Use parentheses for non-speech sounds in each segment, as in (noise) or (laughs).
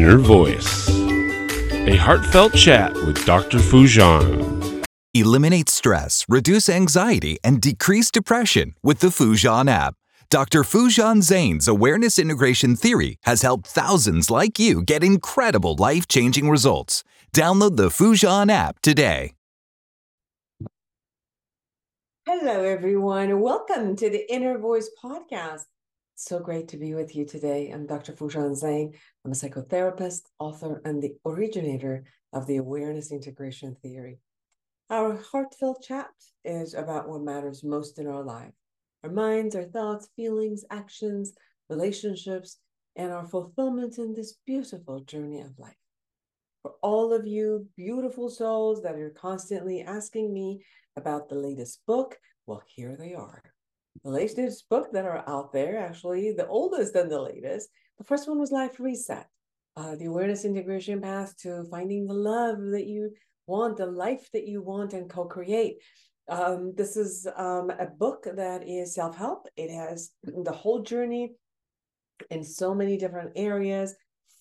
Inner Voice, a heartfelt chat with Dr. Foojan. Eliminate stress, reduce anxiety, and decrease depression with the Foojan app. Dr. Foojan Zeine's awareness integration theory has helped thousands like you get incredible life changing results. Download the Foojan app today. Hello, everyone. Welcome to the Inner Voice podcast. So great to be with you today. I'm Dr. Foojan Zeine. I'm a psychotherapist, author, and the originator of the awareness integration theory. Our heartfelt chat is about what matters most in our life our minds, our thoughts, feelings, actions, relationships, and our fulfillment in this beautiful journey of life. For all of you beautiful souls that are constantly asking me about the latest book, well, here they are the latest book that are out there, actually the oldest and the latest. The first one was Life Reset, uh, the awareness integration path to finding the love that you want, the life that you want, and co-create. Um, this is um, a book that is self-help. It has (clears throat) the whole journey in so many different areas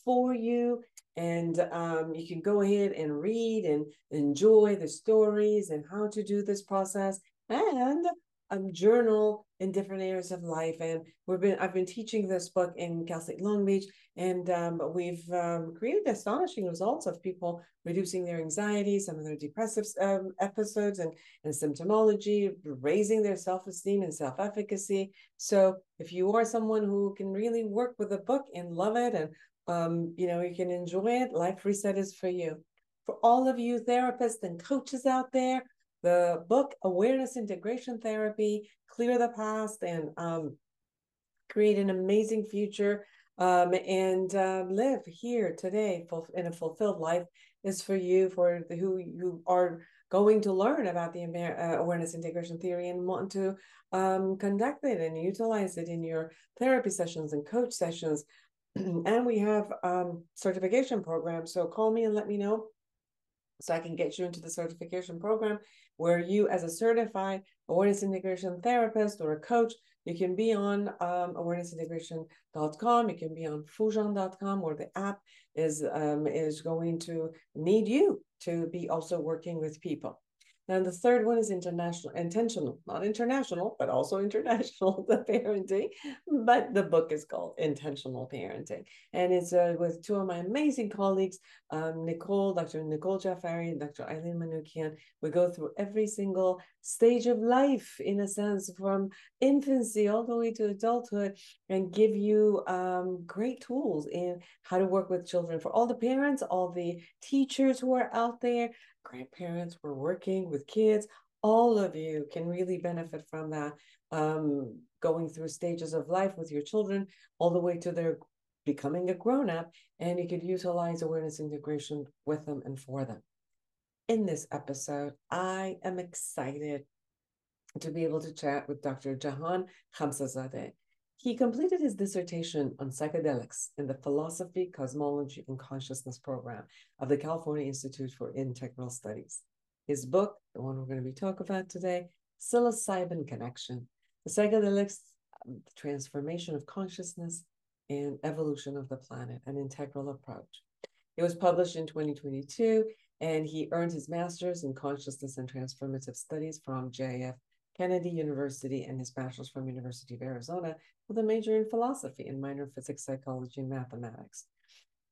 for you and um, you can go ahead and read and enjoy the stories and how to do this process and um, journal in different areas of life. And we've been I've been teaching this book in Cal State Long Beach, and um, we've um, created astonishing results of people reducing their anxiety, some of their depressive um, episodes, and and symptomology, raising their self esteem and self efficacy. So if you are someone who can really work with a book and love it, and um, you know you can enjoy it, Life Reset is for you. For all of you therapists and coaches out there the book Awareness Integration Therapy, Clear the Past, and um, create an amazing future um, and uh, live here today in a fulfilled life is for you, for the, who, you are going to learn about the uh, awareness integration theory and want to um, conduct it and utilize it in your therapy sessions and coach sessions. (clears throat) and we have um, certification programs. So call me and let me know so I can get you into the certification program where you, as a certified awareness integration therapist or a coach, you can be on um, awarenessintegration.com. You can be on foojan.com, where the app is um, is going to need you to be also working with people. And the third one is international, intentional, not international, but also (laughs) international, the parenting. But the book is called Intentional Parenting. And it's uh, with two of my amazing colleagues, um, Nicole, Dr. Nicole Jafari, and Dr. Eileen Manoukian. We go through every single stage of life, in a sense, from infancy all the way to adulthood, and give you um, great tools in how to work with children. For all the parents, all the teachers who are out there grandparents who were working with kids all of you can really benefit from that um, going through stages of life with your children all the way to their becoming a grown-up and you could utilize awareness integration with them and for them in this episode i am excited to be able to chat with dr jahan khamsehzadeh he completed his dissertation on psychedelics in the Philosophy, Cosmology, and Consciousness program of the California Institute for Integral Studies. His book, the one we're going to be talking about today, Psilocybin Connection, the psychedelics, um, the transformation of consciousness and evolution of the planet, an integral approach. It was published in 2022, and he earned his master's in consciousness and transformative studies from JF Kennedy University and his bachelor's from University of Arizona with a major in philosophy and minor in physics, psychology, and mathematics.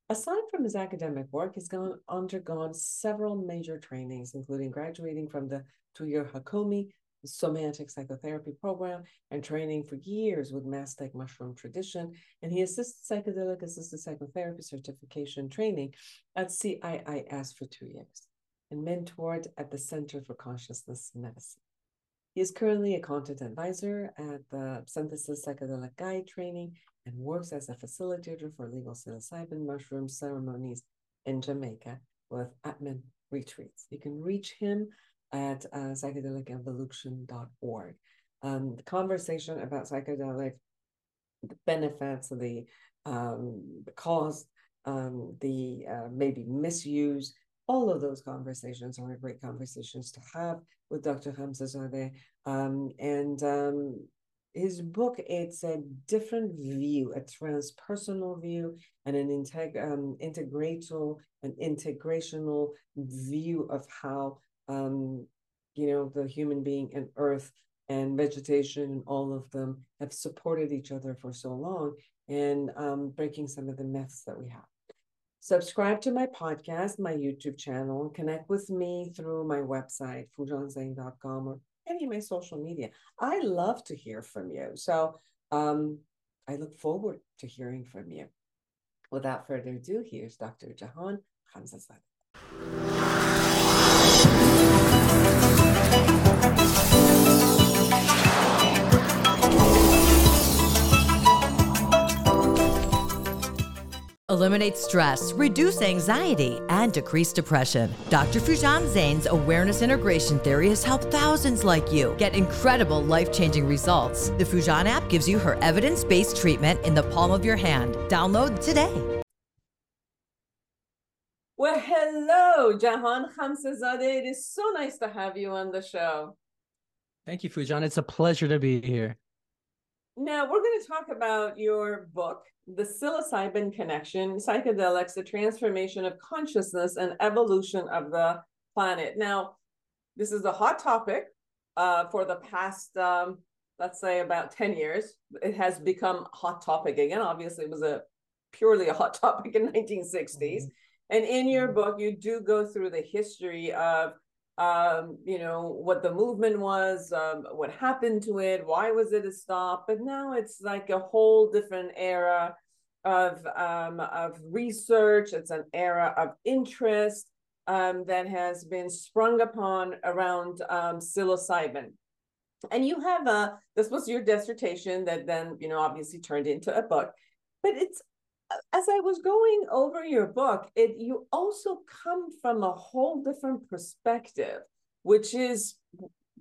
Aside from his academic work, he's gone, undergone several major trainings, including graduating from the two-year Hakomi somatic psychotherapy program and training for years with Mazatec mushroom tradition. And he assists psychedelic assisted psychotherapy certification training at CIIS for two years and mentored at the Center for Consciousness Medicine. He is currently a content advisor at the Synthesis Psychedelic Guide training and works as a facilitator for legal psilocybin mushroom ceremonies in Jamaica with Atman retreats. You can reach him at uh, psychedelicevolution.org. Um, the conversation about psychedelic benefits, the um, the cause, um, the uh, maybe misuse, all of those conversations are great conversations to have with Dr. Khamsehzadeh. Um, and um, his book it's a different view a transpersonal view and an integ- um, integrational an integrational view of how um, you know the human being and earth and vegetation and all of them have supported each other for so long and um, breaking some of the myths that we have subscribe to my podcast my youtube channel and connect with me through my website foojanzeine.com or any of my social media. I love to hear from you. So um, I look forward to hearing from you. Without further ado, here's Dr. Jahan Khamsehzadeh. Eliminate stress, reduce anxiety, and decrease depression. Dr. Foojan Zeine's awareness integration theory has helped thousands like you get incredible life changing results. The Foojan app gives you her evidence based treatment in the palm of your hand. Download today. Well, hello, Jahan Khamsehzadeh. It is so nice to have you on the show. Thank you, Foojan. It's a pleasure to be here. Now, we're going to talk about your book, The Psilocybin Connection Psychedelics, the Transformation of Consciousness and Evolution of the Planet. Now, this is a hot topic uh, for the past, um, let's say, about 10 years. It has become a hot topic again. Obviously, it was a purely a hot (laughs) topic in 1960s. Mm-hmm. And in your mm-hmm. book, you do go through the history of um, you know, what the movement was, um, what happened to it, why was it a stop? But now it's like a whole different era of um, of research. It's an era of interest um, that has been sprung upon around um, psilocybin. And you have a this was your dissertation that then you know obviously turned into a book, but it's as I was going over your book, it you also come from a whole different perspective, which is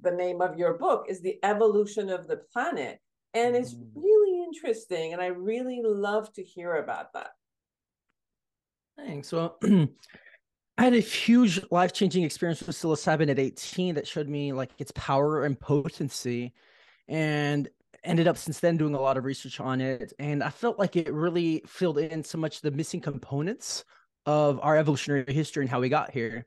the name of your book is the evolution of the planet. And mm. it's really interesting. And I really love to hear about that. Thanks. Well, (clears throat) I had a huge life changing experience with psilocybin at 18 that showed me like its power and potency. And ended up since then doing a lot of research on it and i felt like it really filled in so much the missing components of our evolutionary history and how we got here.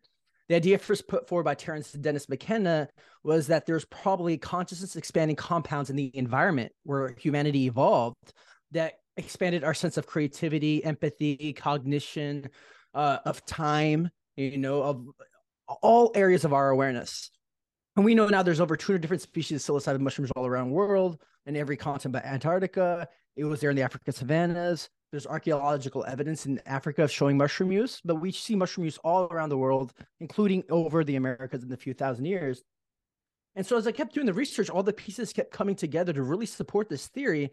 The idea first put forward by terence and dennis mckenna was that there's probably consciousness expanding compounds in the environment where humanity evolved that expanded our sense of creativity empathy cognition uh, of time you know of all areas of our awareness and we know now there's over 200 different species of psilocybin mushrooms all around the world in every continent but Antarctica. It was there in the African savannas. There's archaeological evidence in Africa of showing mushroom use, but we see mushroom use all around the world, including over the Americas in the few thousand years. And so as I kept doing the research, all the pieces kept coming together to really support this theory.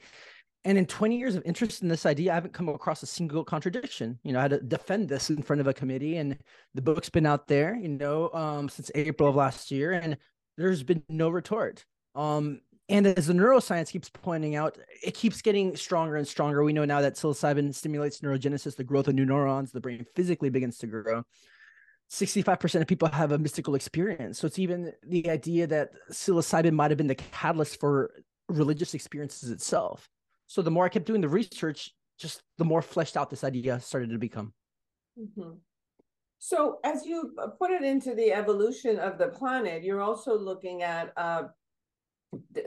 And in 20 years of interest in this idea, I haven't come across a single contradiction. You know, I had to defend this in front of a committee, and the book's been out there, you know, um, since April of last year, and there's been no retort. Um, and as the neuroscience keeps pointing out, it keeps getting stronger and stronger. We know now that psilocybin stimulates neurogenesis, the growth of new neurons, the brain physically begins to grow. 65% of people have a mystical experience. So it's even the idea that psilocybin might have been the catalyst for religious experiences itself. So the more I kept doing the research, just the more fleshed out this idea started to become. Mm-hmm. So as you put it into the evolution of the planet, you're also looking at uh,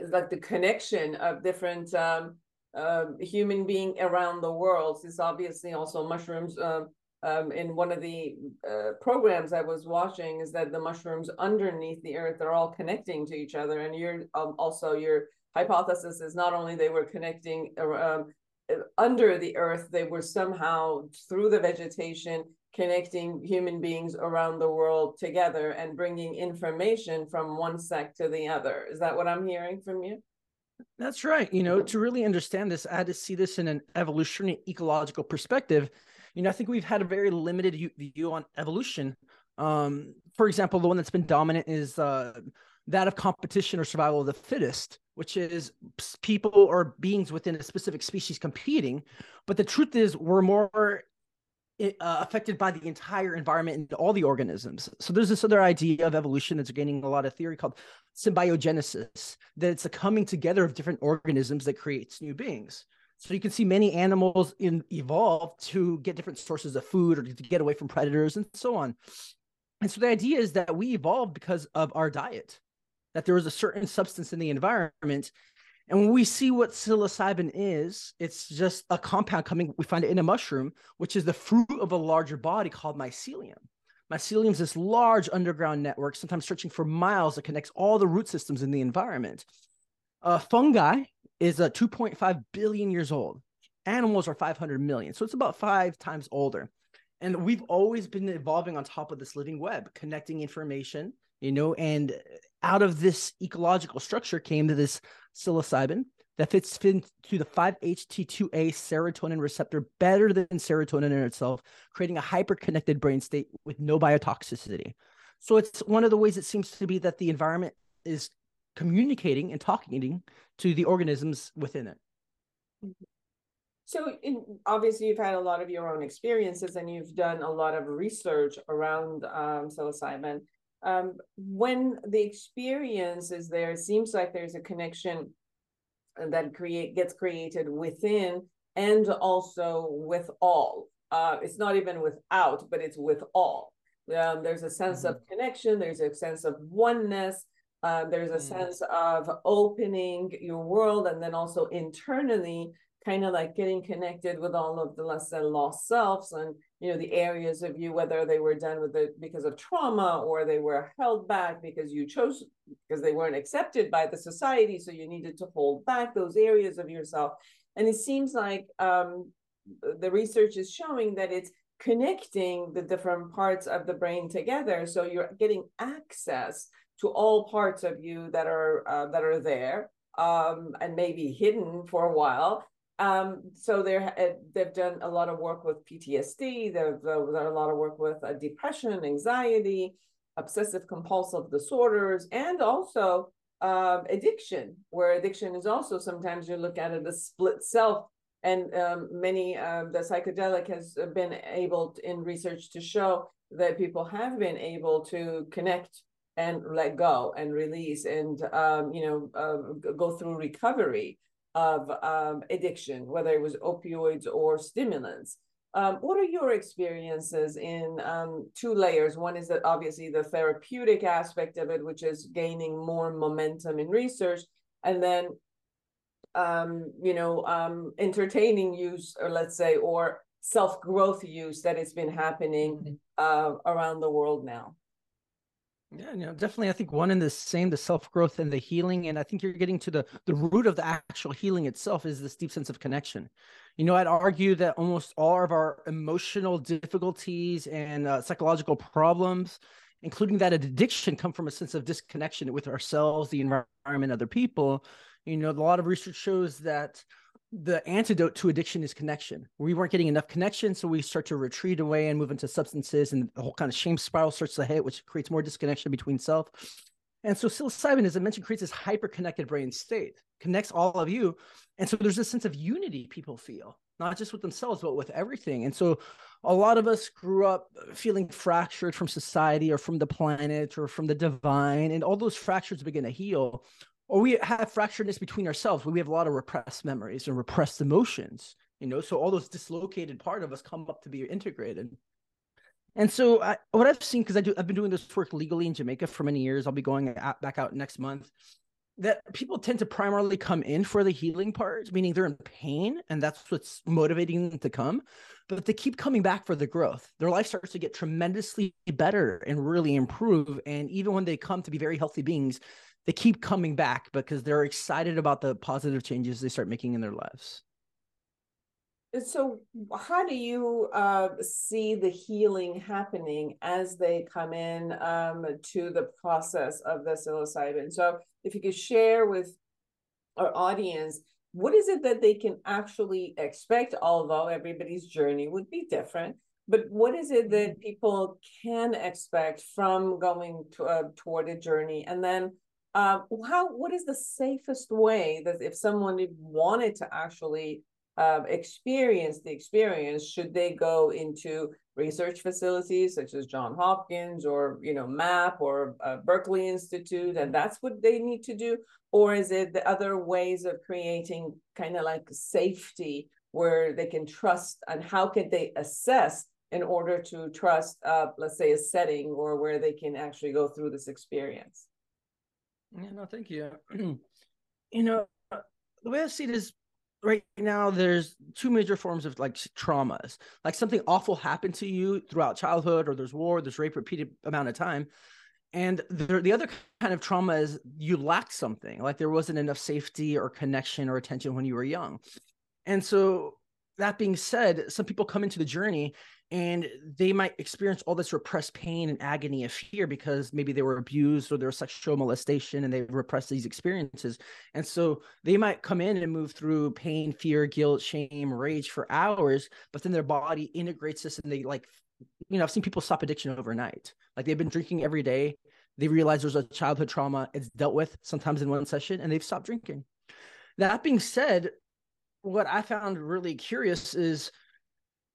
like the connection of different um, uh, human being around the world. Is obviously also mushrooms. Um, um, in one of the uh, programs I was watching, is that the mushrooms underneath the earth are all connecting to each other, and you're um, also your hypothesis is not only they were connecting um, under the earth, they were somehow through the vegetation connecting human beings around the world together and bringing information from one sect to the other. Is that what I'm hearing from you? That's right. You know, to really understand this, I had to see this in an evolutionary ecological perspective. You know, I think we've had a very limited view on evolution. Um, for example, the one that's been dominant is uh, that of competition or survival of the fittest, which is people or beings within a specific species competing. But the truth is, we're more uh, affected by the entire environment and all the organisms. So there's this other idea of evolution that's gaining a lot of theory called symbiogenesis, that it's a coming together of different organisms that creates new beings. So you can see many animals in evolve to get different sources of food or to get away from predators and so on. And so the idea is that we evolved because of our diet, that there was a certain substance in the environment. And when we see what psilocybin is, it's just a compound coming, we find it in a mushroom, which is the fruit of a larger body called mycelium. Mycelium is this large underground network, sometimes stretching for miles, that connects all the root systems in the environment. Uh, fungi is uh, 2.5 billion years old. Animals are 500 million. So it's about five times older. And we've always been evolving on top of this living web, connecting information, you know, and out of this ecological structure came this psilocybin that fits into the 5-HT2A serotonin receptor better than serotonin in itself, creating a hyper-connected brain state with no biotoxicity. So it's one of the ways it seems to be that the environment is communicating and talking to the organisms within it. So, in, obviously, you've had a lot of your own experiences, and you've done a lot of research around um, psilocybin. Um, when the experience is there, it seems like there's a connection that create gets created within and also with all. Uh, it's not even without, but it's with all. Um, there's a sense mm-hmm. of connection. There's a sense of oneness. Uh, there's a mm. sense of opening your world and then also internally kind of like getting connected with all of the less than lost selves and you know the areas of you whether they were done with it because of trauma or they were held back because you chose because they weren't accepted by the society so you needed to hold back those areas of yourself and it seems like um, the research is showing that it's connecting the different parts of the brain together so you're getting access to all parts of you that are uh, that are there um, and maybe hidden for a while. Um, so they're, uh, they've done a lot of work with PTSD. They've done a lot of work with uh, depression, anxiety, obsessive compulsive disorders, and also um, addiction, where addiction is also sometimes you look at it as split self. And um, many the psychedelic has been able to, in research to show that people have been able to connect and let go and release and um, you know uh, go through recovery of um, addiction, whether it was opioids or stimulants. Um, what are your experiences in um, two layers? One is that obviously the therapeutic aspect of it, which is gaining more momentum in research, and then um, you know um, entertaining use, or let's say, or self growth use that has been happening mm-hmm. uh, around the world now. Yeah, you know, definitely. I think one and the same, the self growth and the healing, and I think you're getting to the the root of the actual healing itself is this deep sense of connection. You know, I'd argue that almost all of our emotional difficulties and uh, psychological problems, including that addiction, come from a sense of disconnection with ourselves, the environment, other people. You know, a lot of research shows that the antidote to addiction is connection. We weren't getting enough connection, so we start to retreat away and move into substances, and the whole kind of shame spiral starts to hit, which creates more disconnection between self. And so psilocybin, as I mentioned, creates this hyper-connected brain state, connects all of you, and so there's this sense of unity people feel, not just with themselves but with everything. And so, a lot of us grew up feeling fractured from society or from the planet or from the divine, and all those fractures begin to heal or we have fracturedness between ourselves where we have a lot of repressed memories and repressed emotions you know? So all those dislocated part of us come up to be integrated. And so I, what i've seen because i do i've been doing this work legally in jamaica for many years i'll be going back out next month that people tend to primarily come in for the healing part meaning they're in pain and that's what's motivating them to come but they keep coming back for the growth. Their life starts to get tremendously better and really improve and even when they come to be very healthy beings they keep coming back because they're excited about the positive changes they start making in their lives. So, how do you uh, see the healing happening as they come in um, to the process of the psilocybin? So, if you could share with our audience, what is it that they can actually expect? Although everybody's journey would be different, but what is it that mm-hmm. people can expect from going to, uh, toward a journey? And then uh, how what is the safest way that if someone wanted to actually uh, experience the experience, should they go into research facilities such as John Hopkins or you know MAP or uh, Berkeley Institute, and that's what they need to do, or is it the other ways of creating kind of like safety where they can trust, and how can they assess in order to trust, uh, let's say, a setting or where they can actually go through this experience? Yeah, no, thank you. (clears throat) you know, the way I see it is right now there's two major forms of like traumas like something awful happened to you throughout childhood or there's war there's rape repeated amount of time and the, the other kind of trauma is you lacked something like there wasn't enough safety or connection or attention when you were young and so that being said some people come into the journey and they might experience all this repressed pain and agony of fear because maybe they were abused or there was sexual molestation and they repressed these experiences. And so they might come in and move through pain fear guilt shame rage for hours but then their body integrates this and they like you know i've seen people stop addiction overnight. Like they've been drinking every day. They realize there's a childhood trauma. It's dealt with sometimes in one session and they've stopped drinking. That being said what i found really curious is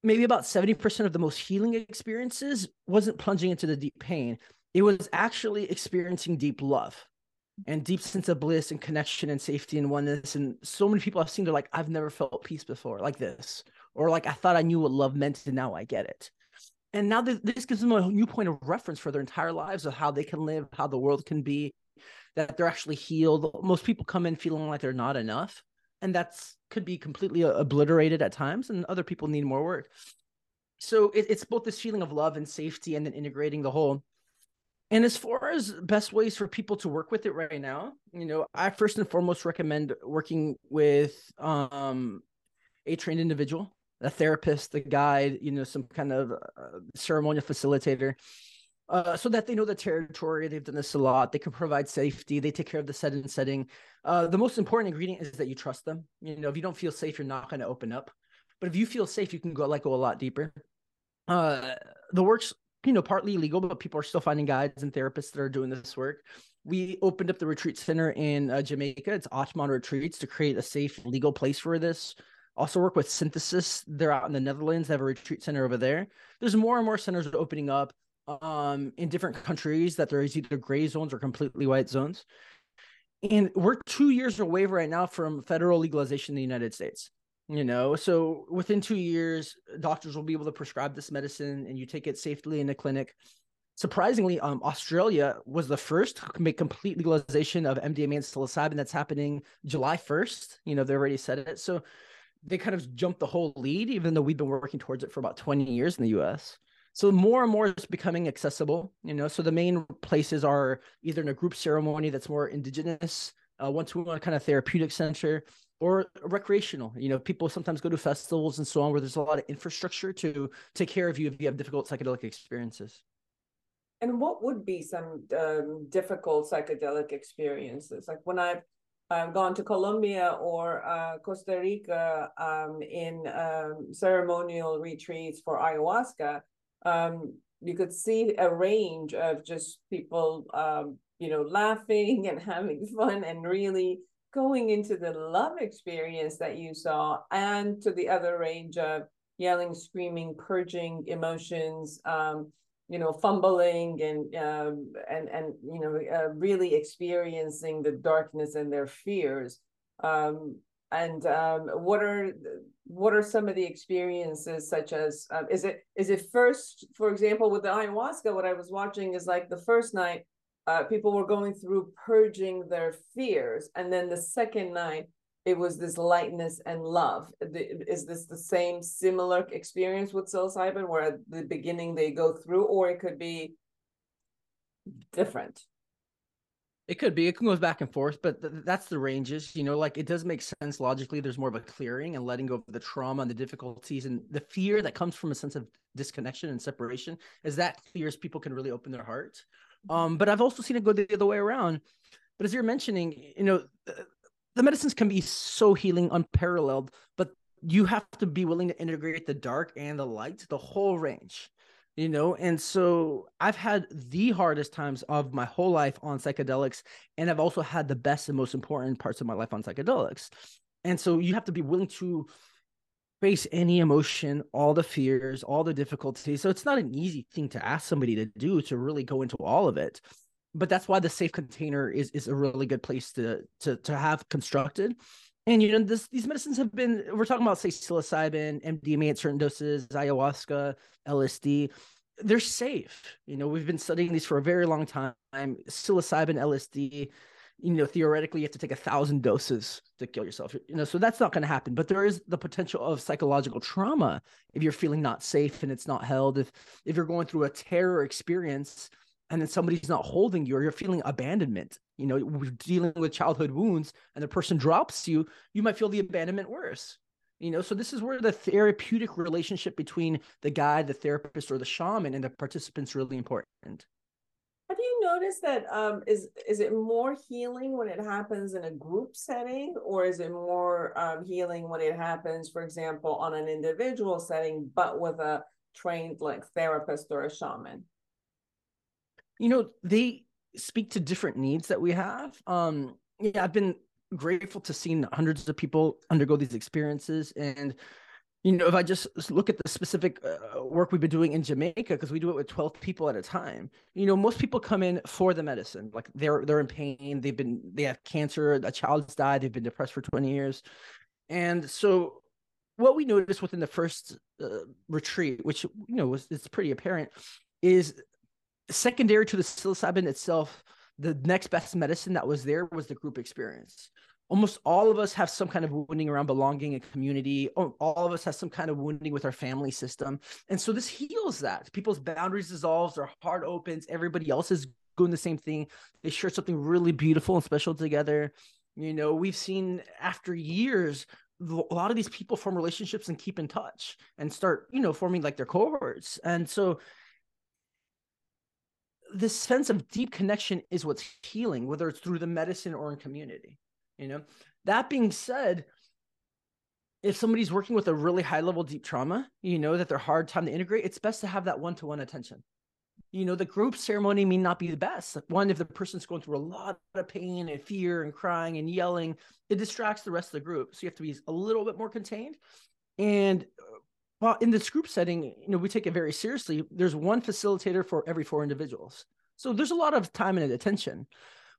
maybe about 70% of the most healing experiences wasn't plunging into the deep pain. It was actually experiencing deep love and deep sense of bliss and connection and safety and oneness. And so many people I've seen, they're like, I've never felt peace before like this. Or like, I thought I knew what love meant and now I get it. And now this gives them a new point of reference for their entire lives of how they can live, how the world can be, that they're actually healed. Most people come in feeling like they're not enough and that's could be completely obliterated at times and other people need more work. So it, it's both this feeling of love and safety and then integrating the whole. And as far as best ways for people to work with it right now you know i first and foremost recommend working with um a trained individual a therapist a guide you know some kind of uh, ceremonial facilitator uh, so that they know the territory. They've done this a lot. They can provide safety. They take care of the set and setting. Uh, the most important ingredient is that you trust them. You know, if you don't feel safe, you're not going to open up. But if you feel safe, you can go like go a lot deeper. Uh, the work's you know partly illegal, but people are still finding guides and therapists that are doing this work. We opened up the retreat center in uh, Jamaica. It's Atman Retreats to create a safe legal place for this. Also work with Synthesis. They're out in the Netherlands. They have a retreat center over there. There's more and more centers opening up um, in different countries that there is either gray zones or completely white zones. And we're two years away right now from federal legalization in the United States. You know, so within two years, doctors will be able to prescribe this medicine and you take it safely in a clinic. Surprisingly, um, Australia was the first to make complete legalization of MDMA and psilocybin. That's happening July 1st. You know, they already said it. So they kind of jumped the whole lead, even though we've been working towards it for about 20 years in the US. So more and more is becoming accessible, you know. So the main places are either in a group ceremony that's more indigenous, uh, one to one kind of therapeutic center, or recreational. You know, people sometimes go to festivals and so on where there's a lot of infrastructure to take care of you if you have difficult psychedelic experiences. And what would be some um, difficult psychedelic experiences? Like when I've I've gone to Colombia or uh, Costa Rica um, in um, ceremonial retreats for ayahuasca, um, you could see a range of just people, um, you know, laughing and (laughs) having fun and really going into the love experience that you saw, and to the other range of yelling, screaming, purging emotions, um, you know, fumbling and um, and and you know, uh, really experiencing the darkness and their fears. Um, and um, what are what are some of the experiences such as um, is it is it first for example with the ayahuasca what i was watching is like the first night uh, people were going through purging their fears and then the second night it was this lightness and love. Is this the same similar experience with psilocybin where at the beginning they go through or it could be different it could be. It can goes back and forth, but th- that's the ranges. You know, like it does make sense logically. There's more of a clearing and letting go of the trauma and the difficulties and the fear that comes from a sense of disconnection and separation. As that clears, people can really open their heart. Mm-hmm. Um, but I've also seen it go the other way around. But as you're mentioning, you know, the, the medicines can be so healing, unparalleled, but you have to be willing to integrate the dark and the light, the whole range you know and so i've had the hardest times of my whole life on psychedelics and i've also had the best and most important parts of my life on psychedelics and so you have to be willing to face any emotion, all the fears, all the difficulties. So it's not an easy thing to ask somebody to do to really go into all of it. But that's why the safe container is is a really good place to to to have constructed. And you know, this these medicines have been we're talking about say psilocybin, MDMA at certain doses, ayahuasca, LSD. They're safe. You know, we've been studying these for a very long time. Psilocybin, LSD, you know theoretically you have to take a thousand doses to kill yourself you know so that's not going to happen but there is the potential of psychological trauma if you're feeling not safe and it's not held if if you're going through a terror experience and then somebody's not holding you or you're feeling abandonment you know we're dealing with childhood wounds and the person drops you you might feel the abandonment worse you know so this is where the therapeutic relationship between the guide the therapist or the shaman and the participants really important have you noticed that um, is is it more healing when it happens in a group setting, or is it more um, healing when it happens, for example, on an individual setting, but with a trained like therapist or a shaman? You know, they speak to different needs that we have. Um, yeah, I've been grateful to see hundreds of people undergo these experiences and you know, if I just look at the specific uh, work we've been doing in Jamaica, because we do it with 12 people at a time, you know, most people come in for the medicine. Like they're they're in pain, they've been they have cancer, a child's died, they've been depressed for 20 years. And so what we noticed within the first uh, retreat, which you know was it's pretty apparent, is secondary to the psilocybin itself, the next best medicine that was there was the group experience almost all of us have some kind of wounding around belonging and community. All of us have some kind of wounding with our family system. And so this heals that. People's boundaries dissolves, their heart opens, everybody else is doing the same thing. They share something really beautiful and special together. You know, we've seen after years a lot of these people form relationships and keep in touch and start, you know, forming like their cohorts. And so this sense of deep connection is what's healing, whether it's through the medicine or in community. You know, that being said, if somebody's working with a really high level deep trauma, you know that they're hard time to integrate, it's best to have that one to one attention. You know, the group ceremony may not be the best. One, if the person's going through a lot of pain and fear and crying and yelling, it distracts the rest of the group. So you have to be a little bit more contained. And well, in this group setting, you know, we take it very seriously. There's one facilitator for every four individuals. So there's a lot of time and attention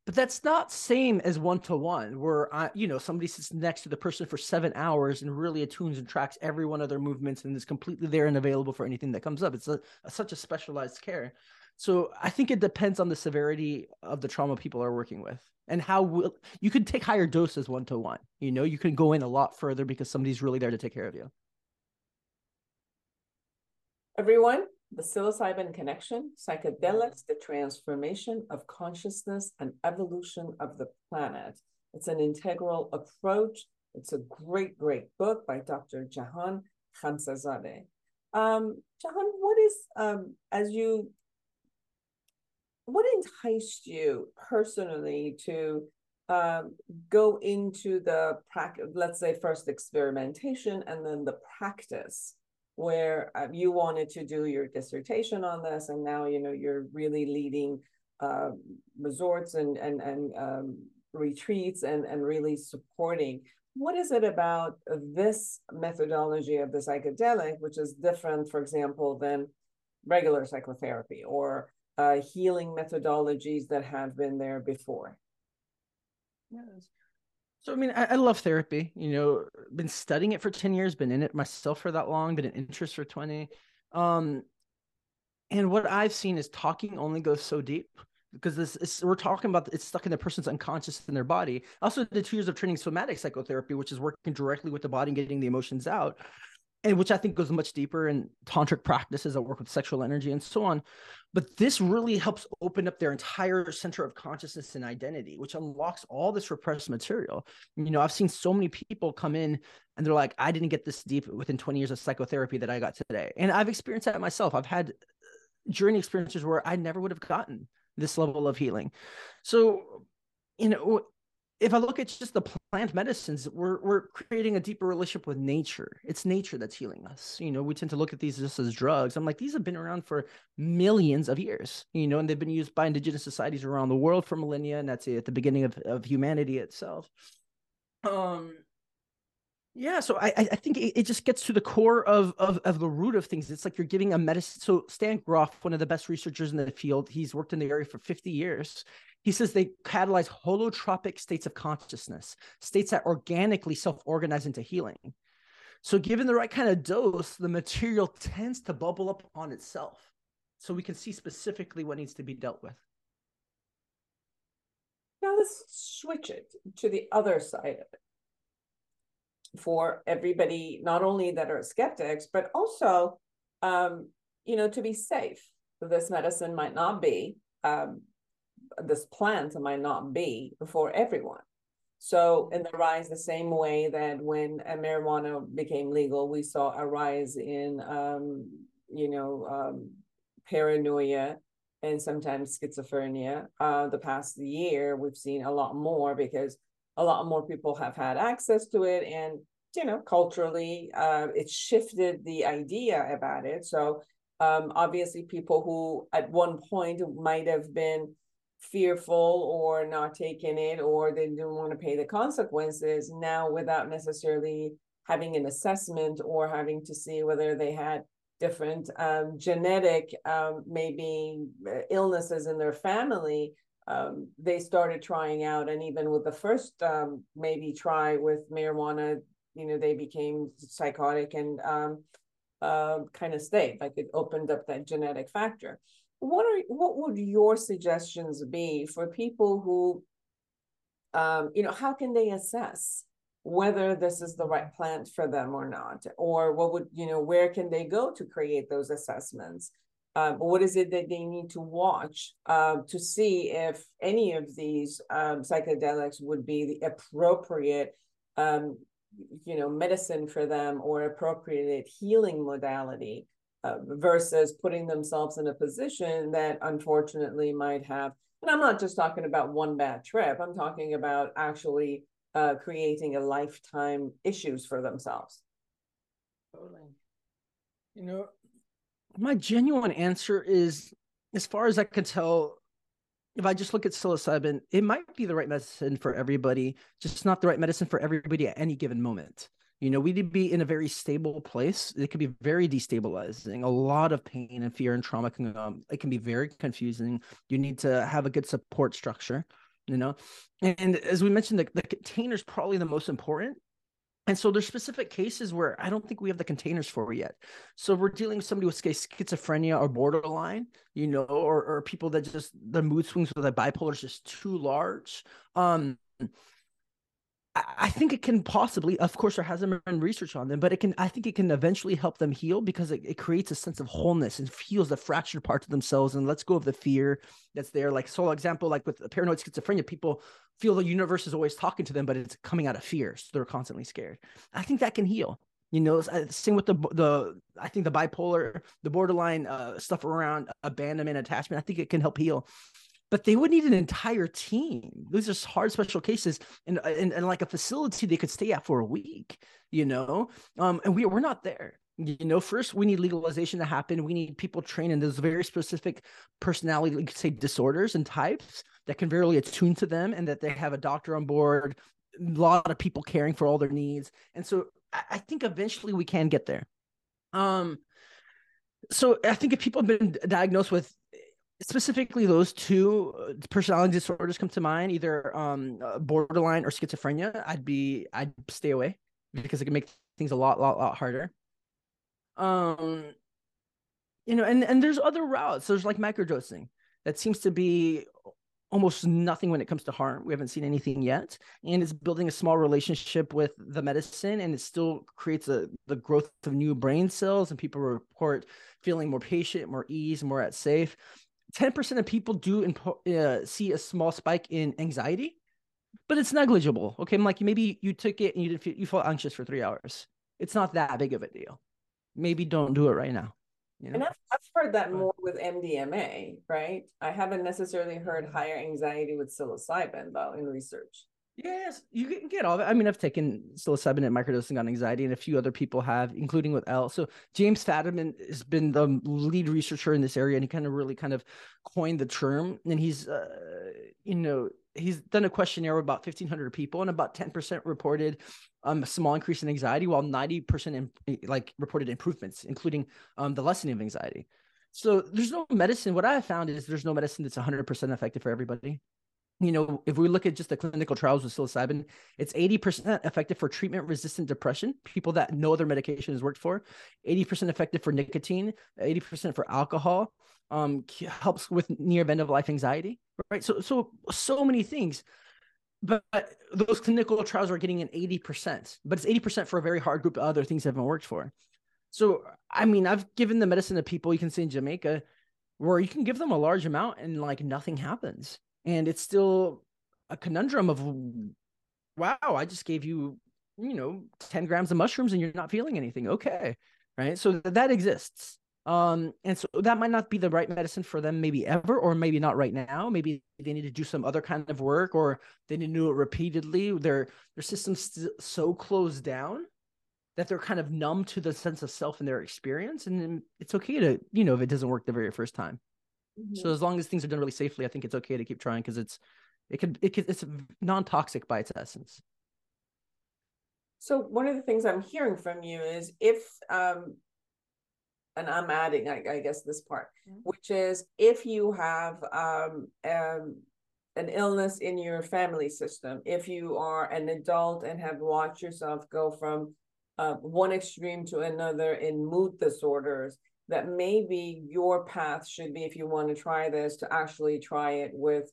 but that's not same as one to one where I, you know somebody sits next to the person for seven hours and really attunes and tracks every one of their movements and is completely there and available for anything that comes up it's a, a, such a specialized care so i think it depends on the severity of the trauma people are working with and how will you can take higher doses one to one you know you can go in a lot further because somebody's really there to take care of you everyone the psilocybin connection, psychedelics, the transformation of consciousness and evolution of the planet. It's an integral approach. It's a great, great book by Dr. Jahan Khamsehzadeh. Um, Jahan, what is, um, as you, what enticed you personally to um, go into the practice, let's say first experimentation and then the practice where uh, you wanted to do your dissertation on this, and now you know you're really leading uh, resorts and and and um, retreats and and really supporting. What is it about this methodology of the psychedelic, which is different, for example, than regular psychotherapy or uh, healing methodologies that have been there before? Yes. So I mean, I, I, love therapy. You know, been studying it for ten years, been in it myself for that long, been an interest for twenty. Um, and what I've seen is talking only goes so deep because this is we're talking about it's stuck in the person's unconscious in their body. Also did two years of training somatic psychotherapy, which is working directly with the body and getting the emotions out and which I think goes much deeper in tantric practices that work with sexual energy and so on. But this really helps open up their entire center of consciousness and identity, which unlocks all this repressed material. You know, I've seen so many people come in and they're like, I didn't get this deep within 20 years of psychotherapy that I got today. And I've experienced that myself. I've had uh, journey experiences where I never would have gotten this level of healing. So, you know, if I look at just the plant medicines, we're we're creating a deeper relationship with nature. It's nature that's healing us. You know, we tend to look at these just as drugs. I'm like, these have been around for millions of years, you know, and they've been used by indigenous societies around the world for millennia, and that's at the beginning of, of humanity itself. Um Yeah, so I I think it, it just gets to the core of, of of the root of things. It's like you're giving a medicine. So Stan Grof, one of the best researchers in the field, he's worked in the area for 50 years. He says they catalyze holotropic states of consciousness, states that organically self-organize into healing. So given the right kind of dose, the material tends to bubble up on itself. So we can see specifically what needs to be dealt with. Now let's switch it to the other side of it for everybody, not only that are skeptics, but also, um, you know, to be safe. This medicine might not be, um, this plant might not be for everyone. So, in the rise, the same way that when marijuana became legal, we saw a rise in, um, you know, um, paranoia and sometimes schizophrenia. Uh, the past year, we've seen a lot more because a lot more people have had access to it and you know culturally uh, it shifted the idea about it so um, obviously people who at one point might have been fearful or not taking it or they didn't want to pay the consequences now without necessarily having an assessment or having to see whether they had different um, genetic um, maybe uh, illnesses in their family um, they started trying out and even with the first um, maybe try with marijuana you know they became psychotic and um, uh, kind of state like it opened up that genetic factor what are what would your suggestions be for people who um, you know how can they assess whether this is the right plant for them or not? Or what would you know where can they go to create those assessments? Um, what is it that they need to watch uh, to see if any of these um, psychedelics would be the appropriate, um, you know, medicine for them or appropriate healing modality uh, versus putting themselves in a position that unfortunately might have. And I'm not just talking about one bad trip. I'm talking about actually uh, creating a lifetime issues for themselves. Totally. You know, my genuine answer is as far as I can tell, if I just look at psilocybin, it might be the right medicine for everybody, just not the right medicine for everybody at any given moment. You know, we need to be in a very stable place. It can be very destabilizing. A lot of pain and fear and trauma can um, it can be very confusing. You need to have a good support structure, you know. And as we mentioned, the, the container is probably the most important and so there's specific cases where I don't think we have the containers for yet. So we're dealing with somebody with schizophrenia or borderline, you know, or, or people that just the mood swings with a bipolar is just too large. Um, I think it can possibly, of course, there hasn't been research on them, but it can, I think it can eventually help them heal because it, it creates a sense of wholeness and heals the fractured parts of themselves and lets go of the fear that's there. Like, so example, like with paranoid schizophrenia, people feel the universe is always talking to them, but it's coming out of fear. So they're constantly scared. I think that can heal. You know, same with the the I think the bipolar, the borderline uh, stuff around abandonment, attachment. I think it can help heal but they would need an entire team. These are hard special cases and, and, and like a facility they could stay at for a week, you know? Um, and we, we're not there. You know, first we need legalization to happen. We need people trained in those very specific personality, like say disorders and types that can very attune to them and that they have a doctor on board, a lot of people caring for all their needs. And so I, I think eventually we can get there. Um, so I think if people have been diagnosed with specifically those two uh, personality disorders come to mind either um uh, borderline or schizophrenia i'd be i'd stay away because it can make things a lot lot lot harder. Um you know and and there's other routes. There's like microdosing that seems to be almost nothing when it comes to harm. We haven't seen anything yet and it's building a small relationship with the medicine and it still creates a, the growth of new brain cells and people report feeling more patient more ease more at safe 10% of people do impo- uh, see a small spike in anxiety, but it's negligible. Okay. I'm like, maybe you took it and you, feel, you felt anxious for three hours. It's not that big of a deal. Maybe don't do it right now. You know? And I've, I've heard that more with MDMA, right? I haven't necessarily heard higher anxiety with psilocybin, though, in research. Yes, you can get all. I mean, I've taken psilocybin and microdosing on anxiety, and a few other people have, including with L. So James Fadiman has been the lead researcher in this area, and he kind of really kind of coined the term. And he's, uh, you know, he's done a questionnaire with about 1,500 people, and about 10% reported um, a small increase in anxiety, while 90% in, like reported improvements, including um, the lessening of anxiety. So there's no medicine. What I have found is there's no medicine that's 100% effective for everybody you know, if we look at just the clinical trials with psilocybin, it's 80% effective for treatment resistant depression, people that no other medication has worked for, 80% effective for nicotine, 80% for alcohol, um, helps with near end of life anxiety, right? So, so, so many things. But those clinical trials are getting an 80%, but it's 80% for a very hard group of other things that haven't worked for. So, I mean, I've given the medicine to people you can see in Jamaica where you can give them a large amount and like nothing happens and it's still a conundrum of wow i just gave you you know 10 grams of mushrooms and you're not feeling anything. Okay right? So that exists. Um and so that might not be the right medicine for them maybe ever or maybe not right now. Maybe they need to do some other kind of work or they need to do it repeatedly. Their their system's so closed down that they're kind of numb to the sense of self and their experience. And it's okay to you know if it doesn't work the very first time Mm-hmm. So as long as things are done really safely, I think it's okay to keep trying because it's it could it could it's non-toxic by its essence. So one of the things I'm hearing from you is if um and I'm adding I, I guess this part, mm-hmm. which is if you have um um an illness in your family system, if you are an adult and have watched yourself go from uh, one extreme to another in mood disorders, that maybe your path should be if you want to try this to actually try it with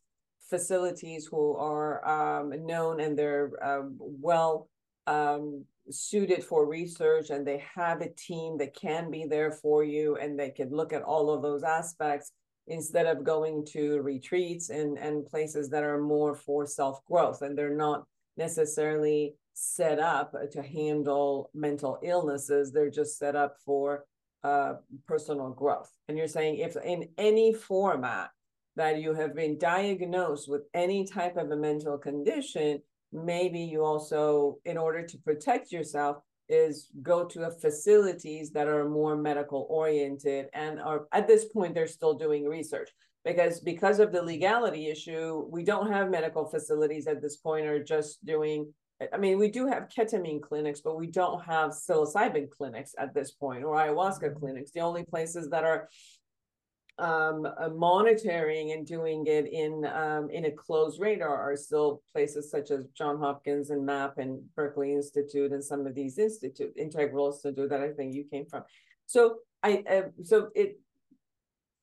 facilities who are um, known and they're um, well um, suited for research and they have a team that can be there for you and they can look at all of those aspects instead of going to retreats and, and places that are more for self-growth and they're not necessarily set up to handle mental illnesses. They're just set up for uh, personal growth. And you're saying if in any format that you have been diagnosed with any type of a mental condition, maybe you also, in order to protect yourself, is go to facilities that are more medical oriented and are at this point they're still doing research because because of the legality issue we don't have medical facilities at this point are just doing I mean, we do have ketamine clinics, but we don't have psilocybin clinics at this point or ayahuasca mm-hmm. clinics. The only places that are um, uh, monitoring and doing it in um, in a closed radar are still places such as John Hopkins and MAPS and Berkeley Institute and some of these institute integral institute that I think you came from. So I uh, so it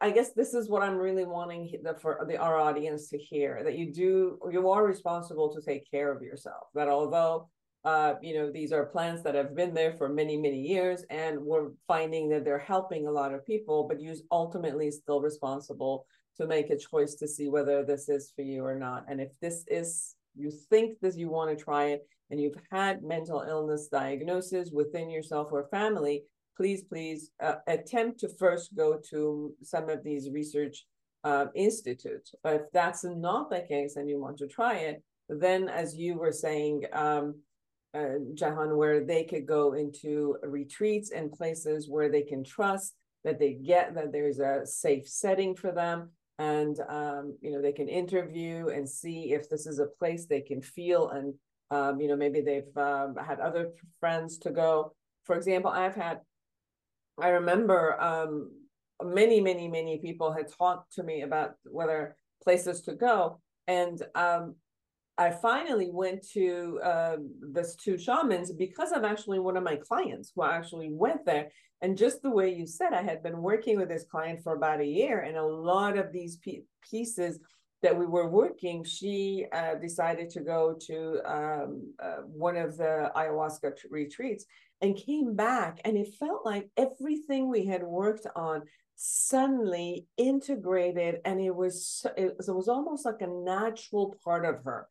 I guess this is what I'm really wanting the, for the, our audience to hear that you do, you are responsible to take care of yourself. That although, uh, you know, these are plants that have been there for many, many years, and we're finding that they're helping a lot of people, but you're ultimately still responsible to make a choice to see whether this is for you or not. And if this is, you think that you want to try it, and you've had mental illness diagnosis within yourself or family, please, please uh, attempt to first go to some of these research uh, institutes. But if that's not the case and you want to try it, then as you were saying, um, uh, Jahan, where they could go into retreats and places where they can trust that they get that there's a safe setting for them and um, you know they can interview and see if this is a place they can feel and um, you know maybe they've um, had other friends to go for example i've had I remember um, many, many, many people had talked to me about whether places to go. And um, I finally went to uh, this two shamans because of actually one of my clients who actually went there. And just the way you said, I had been working with this client for about a year, and a lot of these pieces that we were working, she uh, decided to go to um, uh, one of the ayahuasca retreats and came back and it felt like everything we had worked on suddenly integrated and it was it was, it was almost like a natural part of her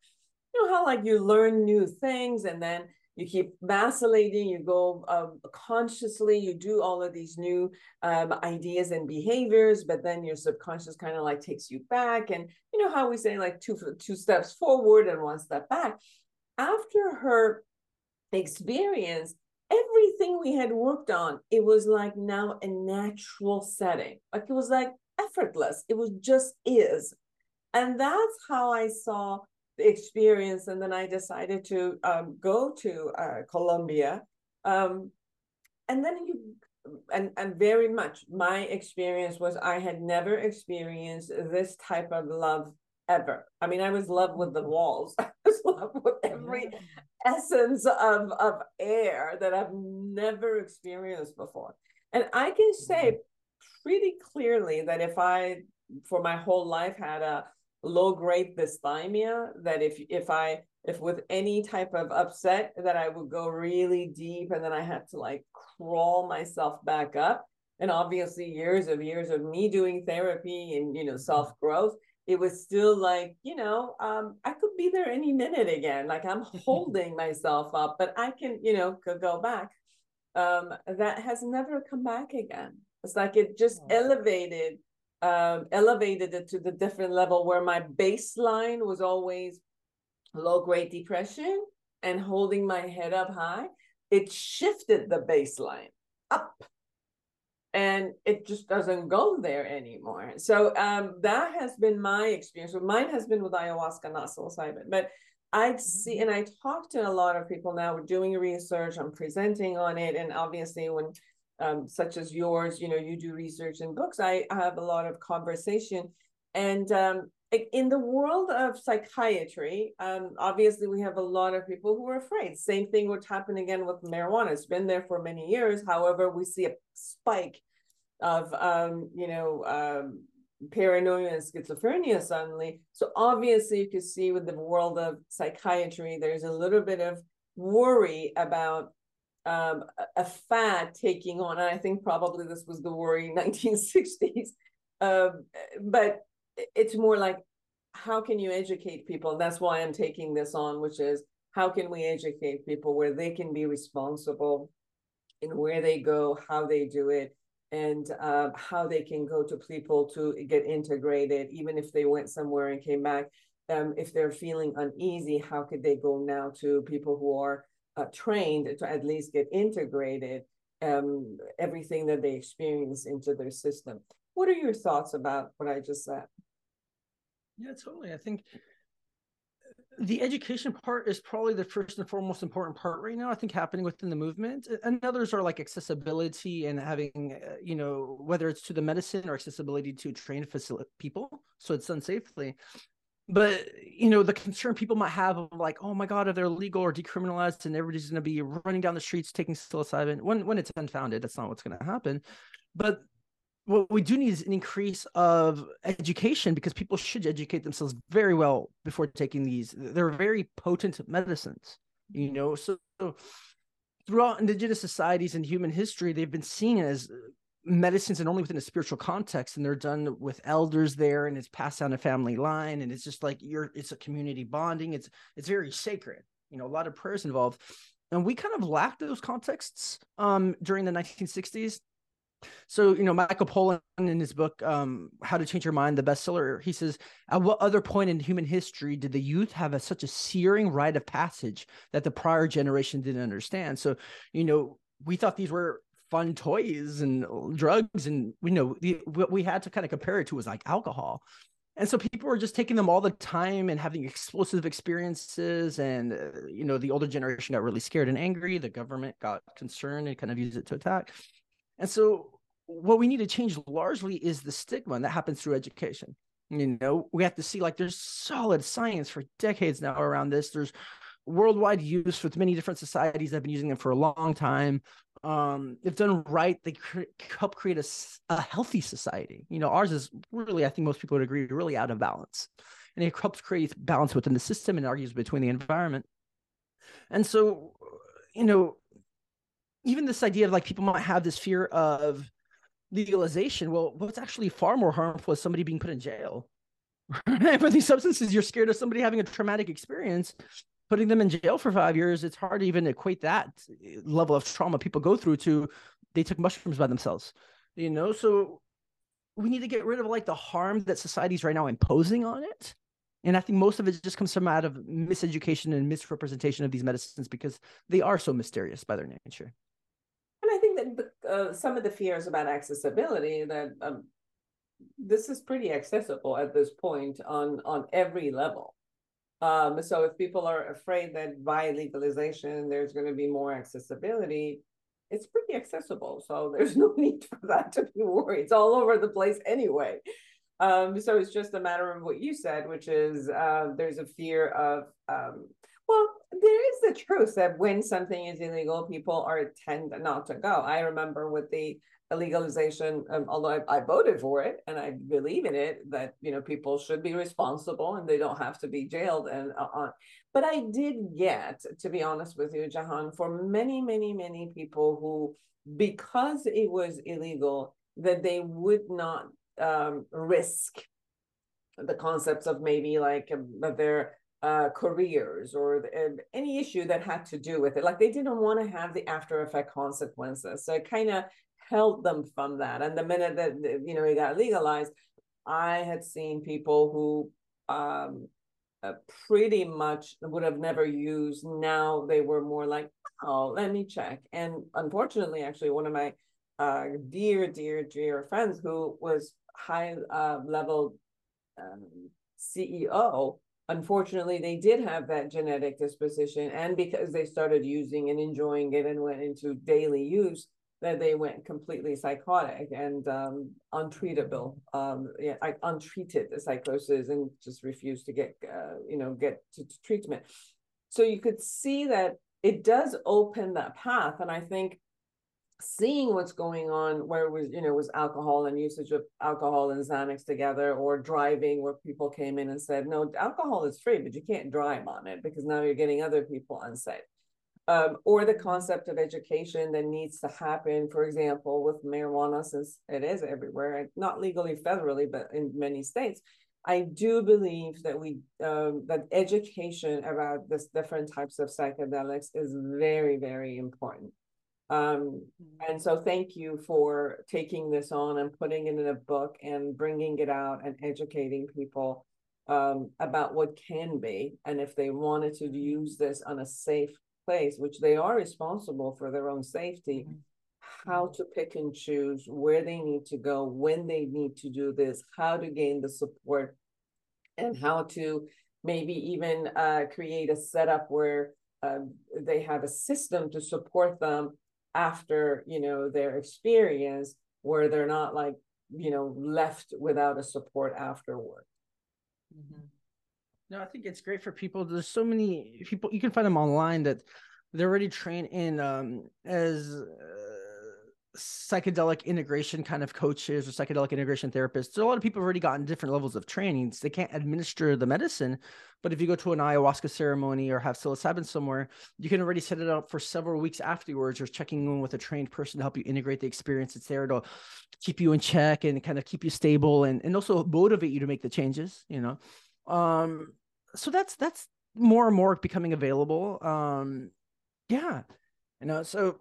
you know how like you learn new things and then you keep vacillating, you go um, consciously, you do all of these new um, ideas and behaviors, but then your subconscious kind of like takes you back. And you know how we say like two two steps forward and one step back. After her experience, everything we had worked on, it was like now a natural setting. Like it was like effortless. It was just is. And that's how I saw the experience. And then I decided to um, go to uh, Colombia. Um, and then you, and, and very much my experience was I had never experienced this type of love ever. I mean, I was love with the walls. (laughs) I was love with every essence of, of air that I've never experienced before. And I can say mm-hmm. pretty clearly that if I, for my whole life, had a low grade dysthymia, that if if I if with any type of upset that I would go really deep and then I had to like crawl myself back up. And obviously years of years of me doing therapy and you know mm-hmm. self growth, it was still like, you know, um, I could be there any minute again. Like I'm (laughs) holding myself up, but I can, you know, could go back. Um, that has never come back again. It's like it just oh. elevated, um, elevated it to the different level where my baseline was always low grade depression and holding my head up high. It shifted the baseline up and it just doesn't go there anymore. So um, that has been my experience. Mine has been with ayahuasca, not psilocybin. But I see, mm-hmm. and I talk to a lot of people now. We're doing research. I'm presenting on it, and obviously, when um, such as yours, you know, you do research and books. I have a lot of conversation, and um, in the world of psychiatry, um, obviously we have a lot of people who are afraid. Same thing would happen again with marijuana. It's been there for many years. However, we see a spike of um, you know um, paranoia and schizophrenia suddenly. So obviously, you can see with the world of psychiatry, there's a little bit of worry about um, a fad taking on. And I think probably this was the worry in (laughs) 1960s. Um, but it's more like how can you educate people? That's why i'm taking this on which is how can we educate people where they can be responsible in where they go how they do it and uh, how they can go to people to get integrated even if they went somewhere and came back? Um, if they're feeling uneasy how could they go now to people who are uh, trained to at least get integrated um, everything that they experience into their system? What are your thoughts about what i just said yeah, totally. I think the education part is probably the first and foremost important part right now i think happening within the movement and others are like accessibility and having uh, you know whether it's to the medicine or accessibility to train facility people so it's done safely. But you know the concern people might have of like oh my god if they're legal or decriminalized and everybody's going to be running down the streets taking psilocybin? When when it's unfounded that's not what's going to happen. But what we do need is an increase of education because people should educate themselves very well before taking these. They're very potent medicines, you know. So, so throughout indigenous societies and human history, they've been seen as medicines and only within a spiritual context and they're done with elders there and it's passed down a family line and it's just like you're it's a community bonding it's it's very sacred you know a lot of prayers involved and we kind of lacked those contexts um during the 1960s so, you know, Michael Pollan in his book, um, How to Change Your Mind, the bestseller, he says, At what other point in human history did the youth have a, such a searing rite of passage that the prior generation didn't understand? So, you know, we thought these were fun toys and drugs, and you know, the, what we had to kind of compare it to was like alcohol. And so people were just taking them all the time and having explosive experiences. And, uh, you know, the older generation got really scared and angry. The government got concerned and kind of used it to attack. And so what we need to change largely is the stigma, and that happens through education. You know, we have to see like there's solid science for decades now around this. There's worldwide use with many different societies that have been using them for a long time. Um, if done right, they cre- help create a, a healthy society. You know, ours is really, I think most people would agree, really out of balance. And it helps create balance within the system and argues between the environment. And so, you know, even this idea of like people might have this fear of legalization. Well, what's actually far more harmful is somebody being put in jail. (laughs) For these substances, you're scared of somebody having a traumatic experience. putting them in jail for five years, it's hard to even equate that level of trauma people go through to they took mushrooms by themselves. You know, so we need to get rid of like the harm that society's right now imposing on it. And I think most of it just comes from out of miseducation and misrepresentation of these medicines because they are so mysterious by their nature. And I think that uh, some of the fears about accessibility that um, this is pretty accessible at this point on on every level. Um, so if people are afraid that by legalization there's going to be more accessibility, it's pretty accessible. So there's (laughs) no need for that to be worried. It's all over the place anyway. Um, so it's just a matter of what you said, which is uh, there's a fear of, um, well, there is the truth that when something is illegal, people are tend not to go. I remember with the legalization, um, although I, I, voted for it and I believe in it, that you know people should be responsible and they don't have to be jailed and uh, on. But I did get, to be honest with you, Jahan, for many, many, many people who, because it was illegal, that they would not um, risk the concepts of maybe like um, their uh, careers or uh, any issue that had to do with it. Like they didn't want to have the after effect consequences. So it kind of held them from that. And the minute that, you know, it got legalized, I had seen people who um, uh, pretty much would have never used. Now they were more like, oh, let me check. And unfortunately, actually, one of my uh, dear, dear, dear friends who was high uh, level um, CEO, unfortunately, they did have that genetic disposition. And because they started using and enjoying it and went into daily use, that they went completely psychotic and um, untreatable, um, yeah, untreated psychosis and just refused to get, uh, you know, get to, to treatment. So you could see that it does open that path. And I think seeing what's going on where it was you know was alcohol and usage of alcohol and xanax together or driving where people came in and said no alcohol is free but you can't drive on it because now you're getting other people unsafe um, or the concept of education that needs to happen, for example, with marijuana, since it is everywhere, not legally federally, but in many states. I do believe that we um, that education about this different types of psychedelics is very, very important. Um, mm-hmm. and so thank you for taking this on and putting it in a book and bringing it out and educating people um, about what can be and if they wanted to use this on a safe place, which they are responsible for their own safety, mm-hmm. how to pick and choose where they need to go, when they need to do this, how to gain the support, and how to maybe even uh, create a setup where uh, they have a system to support them after you know their experience, where they're not like you know left without a support afterward. Mm-hmm. No, I think it's great for people. There's so many people you can find them online that they're already trained in um, as uh, psychedelic integration kind of coaches or psychedelic integration therapists. So a lot of people have already gotten different levels of trainings. They can't administer the medicine, but if you go to an ayahuasca ceremony or have psilocybin somewhere, you can already set it up for several weeks afterwards or checking in with a trained person to help you integrate the experience. It's there to keep you in check and kind of keep you stable and, and also motivate you to make the changes, you know. Um, so that's that's more and more becoming available. Um, yeah, you know, so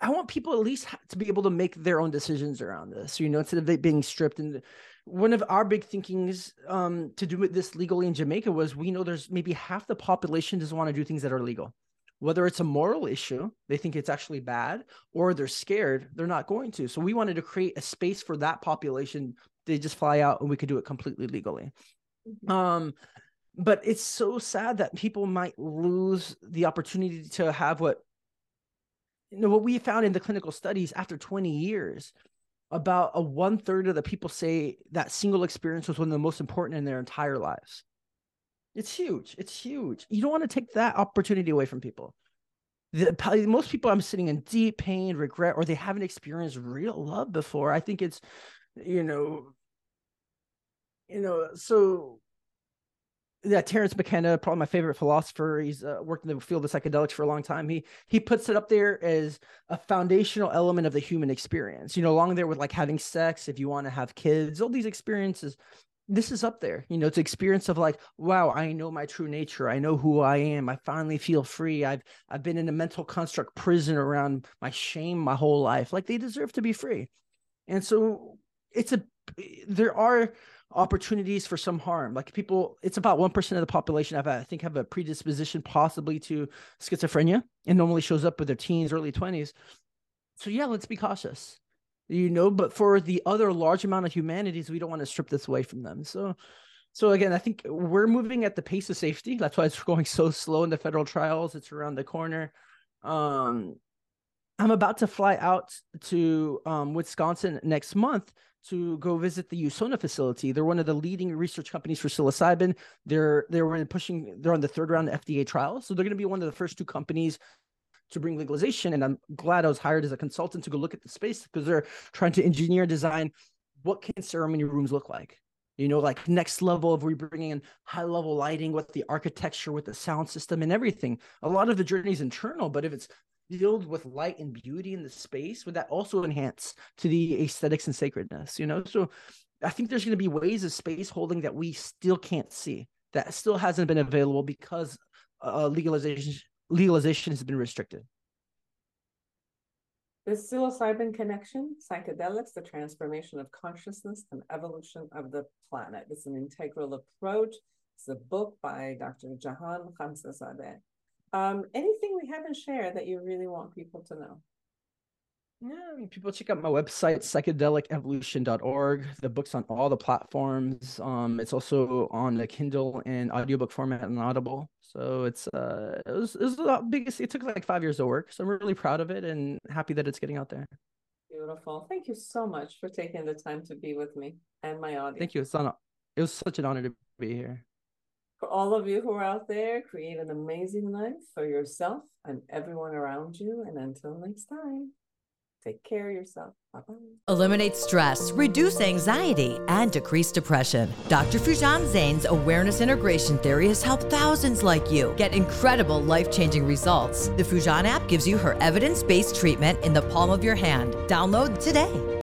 I want people at least to be able to make their own decisions around this. You know, instead of being stripped. And one of our big thinkings um, to do with this legally in Jamaica was we know there's maybe half the population doesn't want to do things that are legal. Whether it's a moral issue, they think it's actually bad, or they're scared, they're not going to. So we wanted to create a space for that population. They just fly out and we could do it completely legally. Mm-hmm. Um, but it's so sad that people might lose the opportunity to have what you know what we found in the clinical studies after 20 years about a one third of the people say that single experience was one of the most important in their entire lives. It's huge it's huge. You don't want to take that opportunity away from people. The, most people i'm sitting in deep pain regret or they haven't experienced real love before i think it's you know you know so yeah, Terence McKenna, probably my favorite philosopher. He's uh, worked in the field of psychedelics for a long time. He he puts it up there as a foundational element of the human experience. You know, along there with like having sex, if you want to have kids, all these experiences, this is up there. You know, it's experience of like, wow, I know my true nature. I know who I am. I finally feel free. I've I've been in a mental construct prison around my shame my whole life. Like they deserve to be free. And so it's a there are opportunities for some harm. Like people, it's about one percent of the population have I think have a predisposition possibly to schizophrenia and normally shows up with their teens, early 20s. So yeah, let's be cautious you know but for the other large amount of humanities we don't want to strip this away from them so so again i think we're moving at the pace of safety that's why it's (laughs) going so slow in the federal trials it's around the corner um i'm about to fly out to um, wisconsin next month to go visit the usona facility they're one of the leading research companies for psilocybin they're they're pushing they're on the third round fda trials so they're going to be one of the first two companies to bring legalization. And I'm glad I was hired as a consultant to go look at the space because they're trying to engineer design what can ceremony rooms look like. You know, like next level of we bringing in high level lighting with the architecture, with the sound system and everything. A lot of the journey is internal, but if it's filled with light and beauty in the space, would that also enhance to the aesthetics and sacredness? You know, so I think there's going to be ways of space holding that we still can't see that still hasn't been available because uh, legalization legalization has been restricted. The psilocybin connection, psychedelics, the transformation of consciousness and evolution of the planet. It's an integral approach. It's a book by Dr. Jahan Khamsehzadeh. Um, anything we haven't shared that you really want people to know? Yeah, people check out my website, psychedelicevolution.org. The book's on all the platforms. Um, it's also on the Kindle and audiobook format and Audible. So it's uh it was it was the biggest it took like five years of work. So I'm really proud of it and happy that it's getting out there. Beautiful. Thank you so much for taking the time to be with me and my audience. Thank you. It's on it was such an honor to be here. For all of you who are out there, create an amazing life for yourself and everyone around you. And until next time. Take care of yourself. Bye-bye. Eliminate stress, reduce anxiety, and decrease depression. Dr. Foojan Zeine's awareness integration theory has helped thousands like you get incredible life changing results. The Foojan app gives you her evidence based treatment in the palm of your hand. Download today.